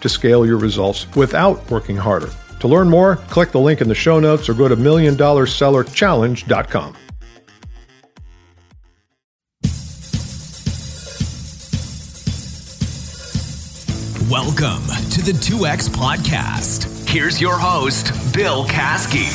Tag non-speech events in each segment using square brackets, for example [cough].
to scale your results without working harder. To learn more, click the link in the show notes or go to milliondollarsellerchallenge.com. Welcome to the 2X Podcast. Here's your host, Bill Caskey.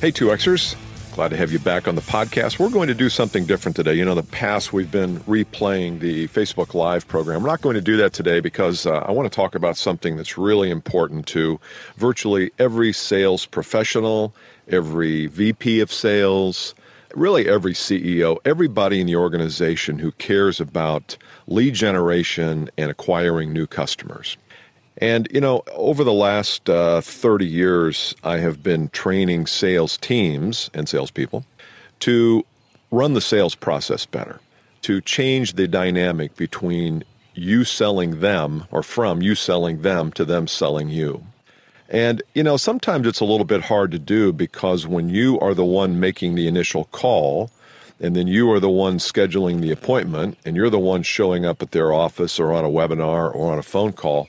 Hey, 2Xers. Glad to have you back on the podcast. We're going to do something different today. You know, the past, we've been replaying the Facebook Live program. We're not going to do that today because uh, I want to talk about something that's really important to virtually every sales professional, every VP of sales, really every CEO, everybody in the organization who cares about lead generation and acquiring new customers. And, you know, over the last uh, 30 years, I have been training sales teams and salespeople to run the sales process better, to change the dynamic between you selling them or from you selling them to them selling you. And, you know, sometimes it's a little bit hard to do because when you are the one making the initial call, and then you are the one scheduling the appointment, and you're the one showing up at their office or on a webinar or on a phone call,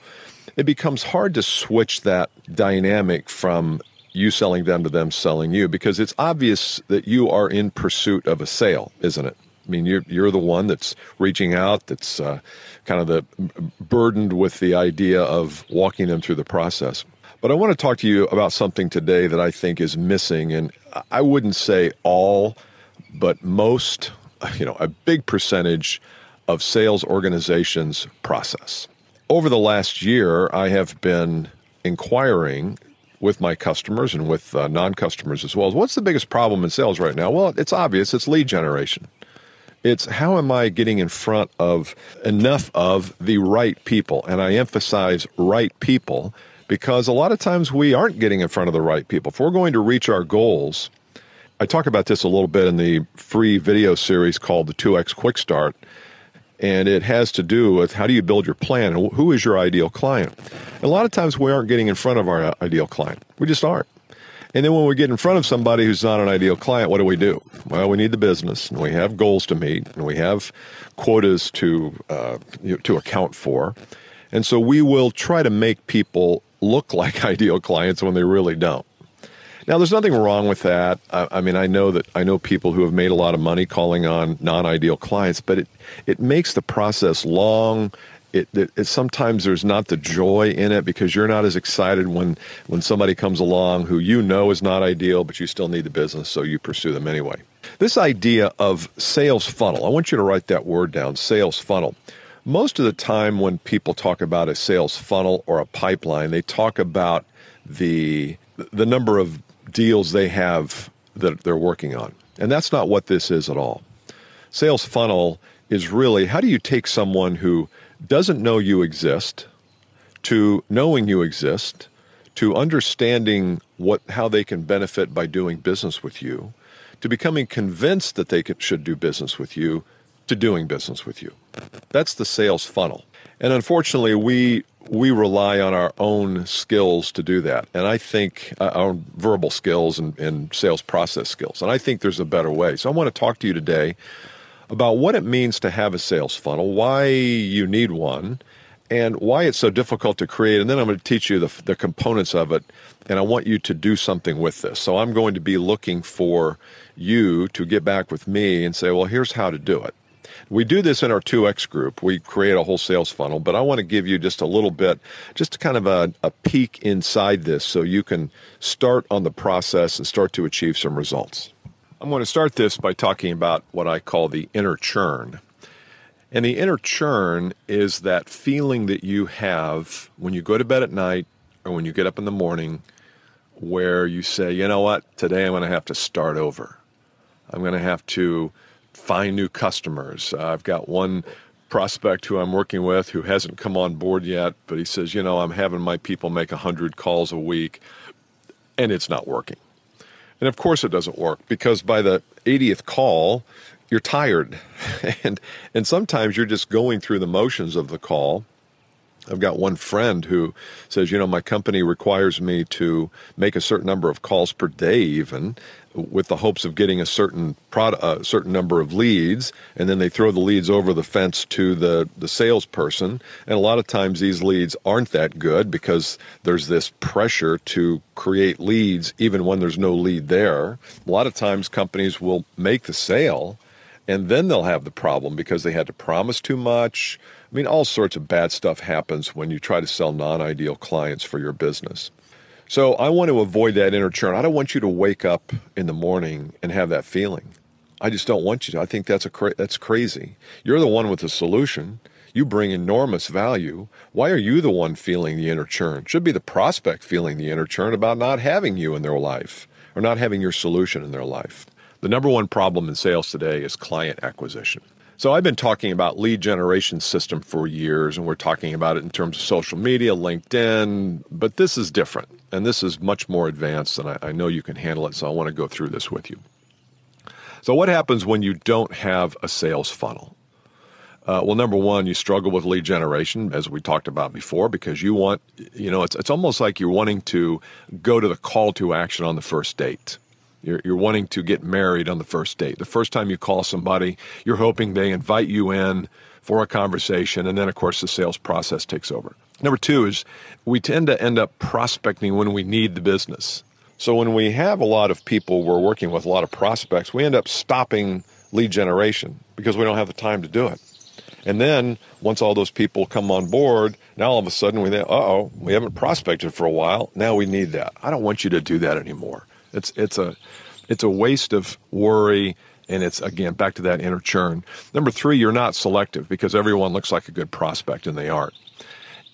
it becomes hard to switch that dynamic from you selling them to them selling you because it's obvious that you are in pursuit of a sale, isn't it? I mean, you're you're the one that's reaching out, that's uh, kind of the burdened with the idea of walking them through the process. But I want to talk to you about something today that I think is missing, and I wouldn't say all, but most, you know, a big percentage of sales organizations process over the last year, I have been inquiring with my customers and with uh, non customers as well. What's the biggest problem in sales right now? Well, it's obvious it's lead generation. It's how am I getting in front of enough of the right people? And I emphasize right people because a lot of times we aren't getting in front of the right people. If we're going to reach our goals, I talk about this a little bit in the free video series called the 2X Quick Start and it has to do with how do you build your plan and who is your ideal client. A lot of times we aren't getting in front of our uh, ideal client. We just aren't. And then when we get in front of somebody who's not an ideal client, what do we do? Well, we need the business, and we have goals to meet, and we have quotas to uh, to account for, and so we will try to make people look [laughs] like ideal clients when they really don't. Now, there's nothing wrong with that. I, I, mean, I know that I know people who have made a lot of money calling on non-ideal clients, but it it makes the process long. It, it, it, sometimes there's not the joy in it because you're not as excited when when somebody comes along who you know is not ideal, but you still need the business, so you pursue them anyway. This idea of sales funnel, I want you to write that word down, sales funnel. Most of the time when people talk about a sales funnel or a pipeline, they talk about the the number of deals they have that they're working on. And that's not what this is at all. Sales funnel is really how do you take someone who doesn't know you exist to knowing you exist to understanding what how they can benefit by doing business with you to becoming convinced that they could, should do business with you to doing business with you. That's the sales funnel. And unfortunately, we we rely on our own skills to do that. And I think uh, our verbal skills and, and sales process skills. And I think there's a better way. So I want to talk to you today about what it means to have a sales funnel, why you need one, and why it's so difficult to create. And then I'm going to teach you the, the components of it. And I want you to do something with this. So I'm going to be looking for you to get back with me and say, well, here's how to do it. We do this in our 2X group. We create a whole sales funnel, but I want to give you just a little bit, just kind of a, a peek inside this so you can start on the process and start to achieve some results. I'm going to start this by talking about what I call the inner churn. And the inner churn is that feeling that you have when you go to bed at night or when you get up in the morning where you say, you know what, today I'm going to have to start over. I'm going to have to find new customers. Uh, I've got one prospect who I'm working with who hasn't come on board yet, but he says, you know, I'm having my people make 100 calls a week and it's not working. And of course it doesn't work because by the 80th call, you're tired. [laughs] and and sometimes you're just going through the motions of the call I've got one friend who says, you know, my company requires me to make a certain number of calls per day, even with the hopes of getting a certain product, a certain number of leads, and then they throw the leads over the fence to the the salesperson. And a lot of times these leads aren't that good because there's this pressure to create leads even when there's no lead there. A lot of times companies will make the sale, and then they'll have the problem because they had to promise too much I mean, all sorts of bad stuff happens when you try to sell non ideal clients for your business. So I want to avoid that inner churn. I don't want you to wake up in the morning and have that feeling. I just don't want you to. I think that's a cra- that's crazy. You're the one with the solution. You bring enormous value. Why are you the one feeling the inner churn? Should be the prospect feeling the inner churn about not having you in their life or not having your solution in their life. The number one problem in sales today is client acquisition. So I've been talking about lead generation system for years, and we're talking about it in terms of social media, LinkedIn, but this is different, and this is much more advanced, and I, I know you can handle it. So I want to go through this with you. So what happens when you don't have a sales funnel? Uh, well, number one, you struggle with lead generation, as we talked about before, because you want, you know, it's, it's almost like you're wanting to go to the call to action on the first date. You're, you're wanting to get married on the first date. The first time you call somebody, you're hoping they invite you in for a conversation, and then, of course, the sales process takes over. Number two is we tend to end up prospecting when we need the business. So when we have a lot of people we're working with, a lot of prospects, we end up stopping lead generation because we don't have the time to do it. And then once all those people come on board, now all of a sudden we think, uh oh, we haven't prospected for a while. Now we need that. I don't want you to do that anymore. It's it's a it's a waste of worry and it's again back to that inner churn. Number three, you're not selective because everyone looks like a good prospect and they aren't.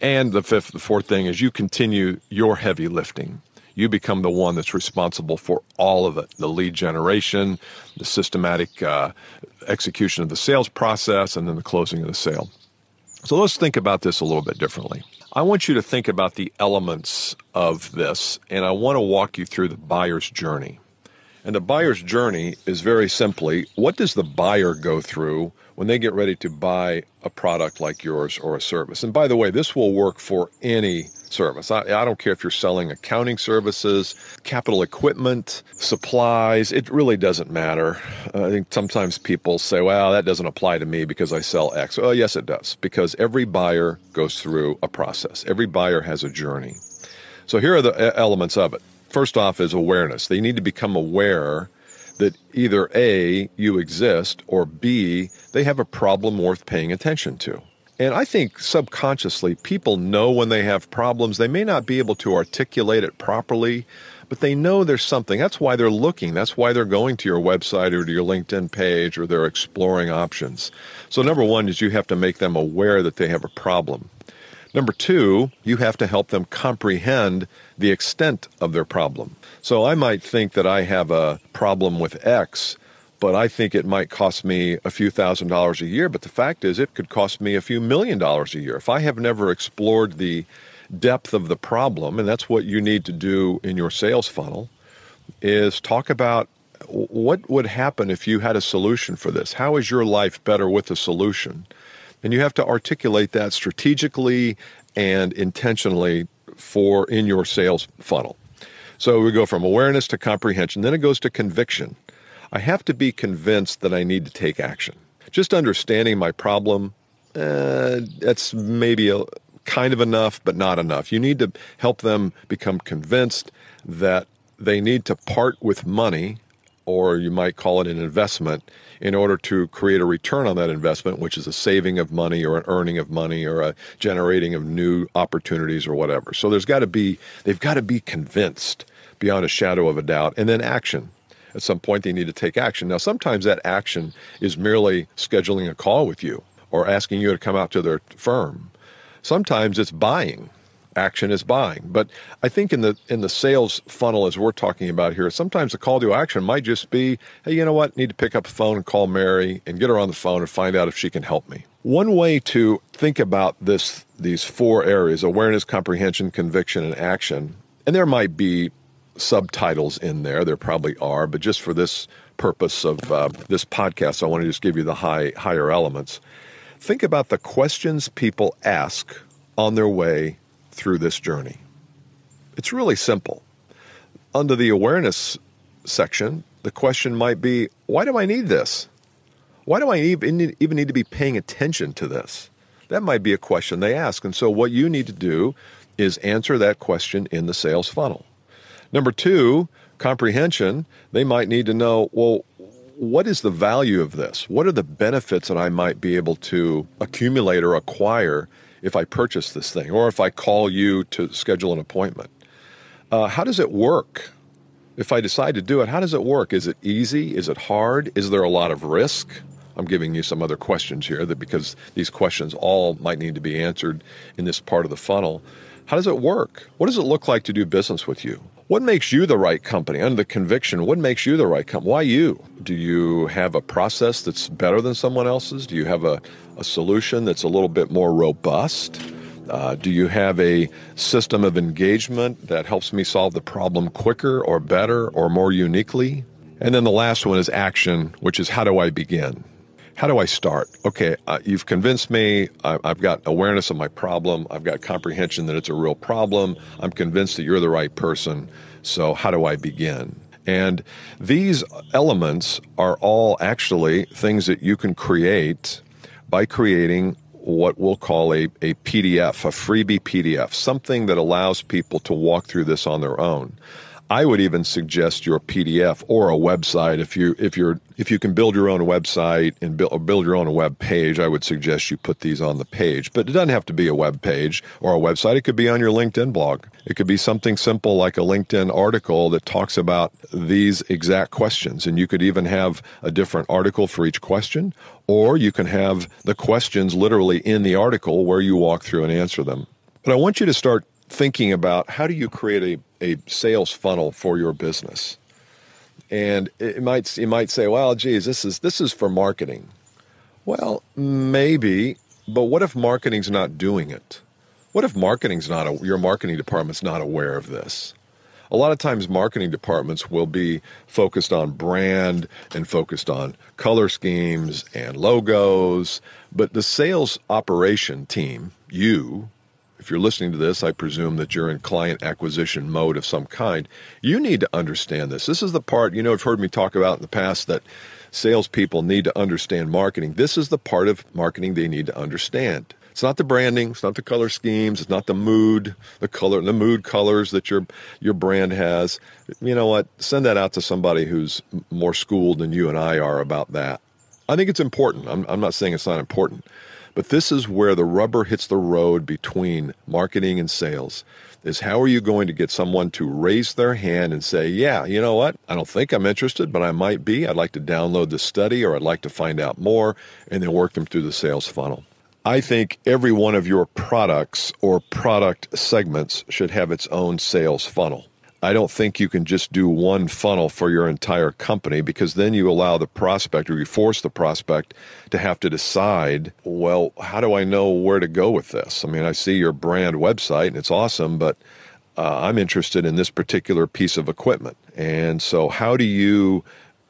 And the fifth, the fourth thing is you continue your heavy lifting. You become the one that's responsible for all of it the lead generation, the systematic uh, execution of the sales process, and then the closing of the sale. So let's think about this a little bit differently. I want you to think about the elements of this, and I want to walk you through the buyer's journey. And the buyer's journey is very simply what does the buyer go through when they get ready to buy a product like yours or a service? And by the way, this will work for any service. I, I, don't care if you're selling accounting services, capital equipment, supplies, it really doesn't matter. Uh, I think sometimes people say, well, that doesn't apply to me because I sell X. Oh, yes, it does, because every buyer goes through a process, every buyer has a journey. So here are the elements of it. First off is awareness. They need to become aware that either A, you exist, or B, they have a problem worth paying attention to. And I think subconsciously people know when they have problems. They may not be able to articulate it properly, but they know there's something. That's why they're looking. That's why they're going to your website or to your LinkedIn page or they're exploring options. So, number one is you have to make them aware that they have a problem. Number two, you have to help them comprehend the extent of their problem. So I might think that I have a problem with X, but I think it might cost me a few thousand dollars a year. But the fact is, it could cost me a few million dollars a year. If I have never explored the depth of the problem, and that's what you need to do in your sales funnel, is talk about what would happen if you had a solution for this? How is your life better with a solution? And you have to articulate that strategically and intentionally for in your sales funnel. So we go from awareness to comprehension, then it goes to conviction. I have to be convinced that I need to take action. Just understanding my problem, uh, that's maybe a, kind of enough, but not enough. You need to help them become convinced that they need to part with money or you might call it an investment, in order to create a return on that investment, which is a saving of money or an earning of money or a generating of new opportunities or whatever. So there's got to be, they've got to be convinced beyond a shadow of a doubt, and then action. At some point, they need to take action. Now, sometimes that action is merely scheduling a call with you or asking you to come out to their firm. Sometimes it's buying action is buying. But I think in the in the sales funnel as we're talking about here, sometimes the call to action might just be, hey, you know what? Need to pick up the phone and call Mary and get her on the phone and find out if she can help me. One way to think about this these four areas, awareness, comprehension, conviction, and action, and there might be subtitles in there. There probably are, but just for this purpose of uh, this podcast, I want to just give you the high higher elements. Think about the questions people ask on their way through this journey. It's really simple. Under the awareness section, the question might be why do I need this? Why do I even need, even need to be paying attention to this? That might be a question they ask. And so, what you need to do is answer that question in the sales funnel. Number two, comprehension, they might need to know well, what is the value of this? What are the benefits that I might be able to accumulate or acquire if I purchase this thing or if I call you to schedule an appointment? Uh, how does it work? If I decide to do it, how does it work? Is it easy? Is it hard? Is there a lot of risk? I'm giving you some other questions here that because these questions all might need to be answered in this part of the funnel. How does it work? What does it look like to do business with you? What makes you the right company? Under the conviction, what makes you the right company? Why you? Do you have a process that's better than someone else's? Do you have a, a solution that's a little bit more robust? Uh, do you have a system of engagement that helps me solve the problem quicker or better or more uniquely? And then the last one is action, which is how do I begin? How do I start? Okay, uh, you've convinced me. I, I've got awareness of my problem. I've got comprehension that it's a real problem. I'm convinced that you're the right person. So, how do I begin? And these elements are all actually things that you can create by creating what we'll call a, a PDF, a freebie PDF, something that allows people to walk through this on their own. I would even suggest your PDF or a website if you if you're if you can build your own website and build, build your own web page. I would suggest you put these on the page, but it doesn't have to be a web page or a website. It could be on your LinkedIn blog. It could be something simple like a LinkedIn article that talks about these exact questions, and you could even have a different article for each question, or you can have the questions literally in the article where you walk through and answer them. But I want you to start thinking about how do you create a a sales funnel for your business. And it might you might say, well, geez, this is this is for marketing. Well, maybe, but what if marketing's not doing it? What if marketing's not a, your marketing department's not aware of this? A lot of times, marketing departments will be focused on brand and focused on color schemes and logos, but the sales operation team, you, if you're listening to this, I presume that you're in client acquisition mode of some kind. You need to understand this. This is the part, you know, I've heard me talk about in the past that salespeople need to understand marketing. This is the part of marketing they need to understand. It's not the branding, it's not the color schemes, it's not the mood, the color, the mood colors that your your brand has. You know what? Send that out to somebody who's more schooled than you and I are about that. I think it's important. I'm, I'm not saying it's not important. But this is where the rubber hits the road between marketing and sales. Is how are you going to get someone to raise their hand and say, Yeah, you know what? I don't think I'm interested, but I might be. I'd like to download the study or I'd like to find out more, and then work them through the sales funnel. I think every one of your products or product segments should have its own sales funnel. I don't think you can just do one funnel for your entire company because then you allow the prospect or you force the prospect to have to decide, well, how do I know where to go with this? I mean, I see your brand website and it's awesome, but uh, I'm interested in this particular piece of equipment. And so, how do you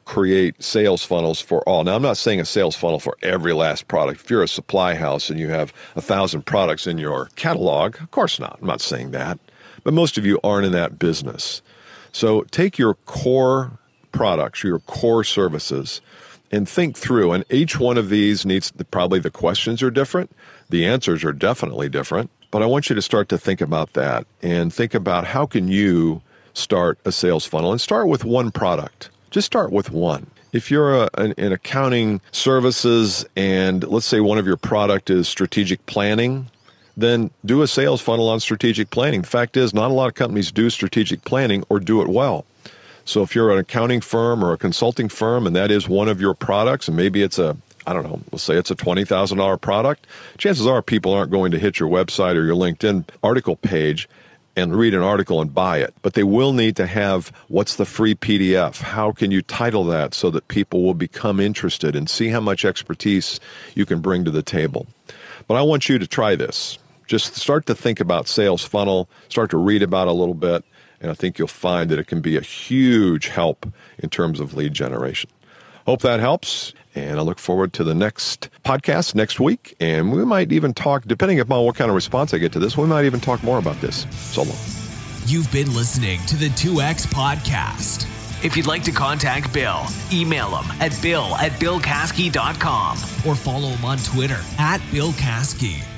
create sales funnels for all. Now, I'm not saying a sales funnel for every last product. If you're a supply house and you have a thousand products in your catalog, of course not. I'm not saying that but most of you aren't in that business. So take your core products, your core services, and think through. And each one of these needs probably the questions are different, the answers are definitely different. But I want you to start to think about that and think about how can you start a sales funnel and start with one product. Just start with one. If you're a, an, an accounting services and let's say one of your product is strategic planning, then do a sales funnel on strategic planning. Fact is, not a lot of companies do strategic planning or do it well. So if you're an accounting firm or a consulting firm and that is one of your products, and maybe it's a, I don't know, let's say it's a $20,000 product, chances are people aren't going to hit your website or your LinkedIn article page and read an article and buy it. But they will need to have what's the free PDF? How can you title that so that people will become interested and see how much expertise you can bring to the table? But I want you to try this. Just start to think about sales funnel, start to read about a little bit, and I think you'll find that it can be a huge help in terms of lead generation. Hope that helps. And I look forward to the next podcast next week. And we might even talk, depending upon what kind of response I get to this, we might even talk more about this. So long. You've been listening to the 2X Podcast. If you'd like to contact Bill, email him at bill at billcaskey.com or follow him on Twitter at Bill Caskey.